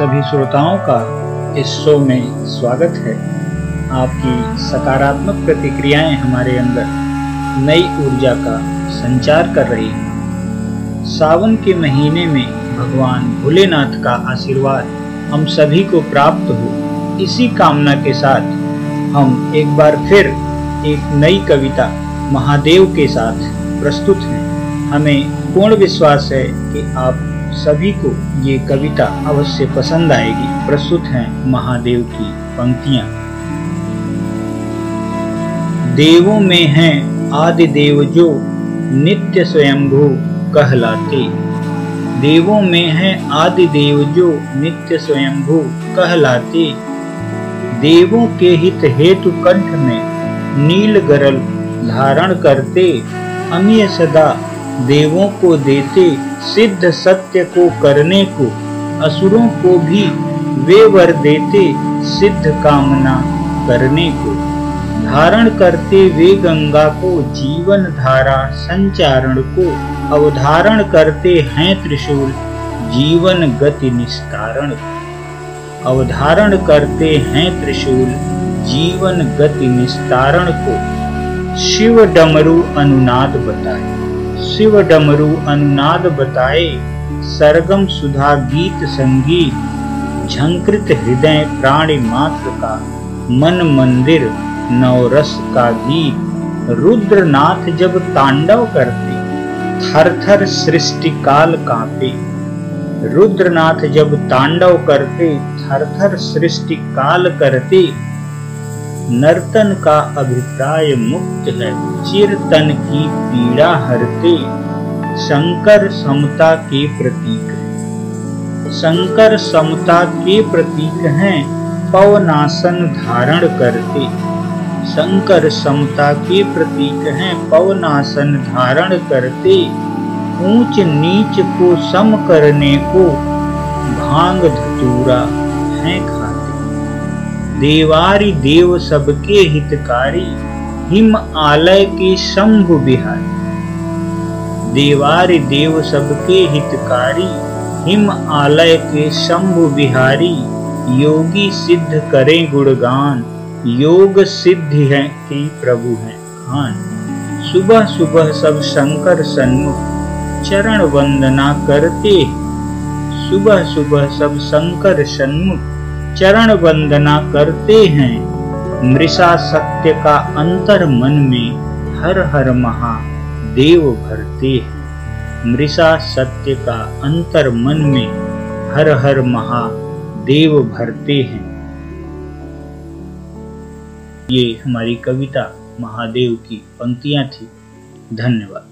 सभी श्रोताओं का इस शो में स्वागत है। आपकी सकारात्मक प्रतिक्रियाएँ हमारे अंदर नई ऊर्जा का संचार कर रही हैं। सावन के महीने में भगवान भोलेनाथ का आशीर्वाद हम सभी को प्राप्त हो, इसी कामना के साथ हम एक बार फिर एक नई कविता महादेव के साथ प्रस्तुत हैं। हमें पूर्ण विश्वास है कि आप सभी को ये कविता अवश्य पसंद आएगी। प्रस्तुत हैं महादेव की पंक्तियाँ। देवों में हैं आदि देव जो नित्य स्वयंभू कहलाते। देवों में हैं आदि देव जो नित्य स्वयंभू कहलाते। देवों के हित हेतु कंठ में नील गरल धारण करते। अमीय सदा देवों को देते, सिद्ध सत्य को करने को, असुरों को भी वे वर देते, सिद्ध कामना करने को। धारण करते वे गंगा को, जीवन धारा संचारण को। अवधारण करते हैं त्रिशूल, जीवन गति निस्तारण अवधारण करते हैं त्रिशूल, जीवन गति निस्तारण को। शिव डमरू अनुनाद बताए। शिव डमरू अनुनाद बताए, सरगम सुधा गीत संगीत झंकृत हृदय प्राणी मात्र का, मन मंदिर नवरस का गीत रुद्रनाथ जब तांडव करते थर थर सृष्टि काल कांपे। रुद्रनाथ जब तांडव करते थर थर सृष्टि काल करते नर्तन का अभिप्राय मुक्त है। चिरतन की पीड़ा हरते, शंकर समता के प्रतीक शंकर समता के प्रतीक हैं, पवनासन धारण करते। शंकर समता के प्रतीक हैं, पवनासन धारण करते। ऊंच नीच को सम करने को भाँग धतूरा, है देवारी देव सबके हितकारी, हिम आलय के शंभु बिहारी। देवारी देव सबके हितकारी, हिम आलय के शंभु बिहारी। योगी सिद्ध करें गुणगान, योग सिद्धि है कि प्रभु है खान। सुबह सुबह सब शंकर सन्मुख, चरण वंदना करते सुबह सुबह सब शंकर सन्मुख चरण वंदना करते हैं। मृषा सत्य का अंतर मन में हर हर महा देव भरते हैं। मृषा सत्य का अंतर मन में हर हर महा देव भरते हैं। ये हमारी कविता महादेव की पंक्तियाँ थी। धन्यवाद।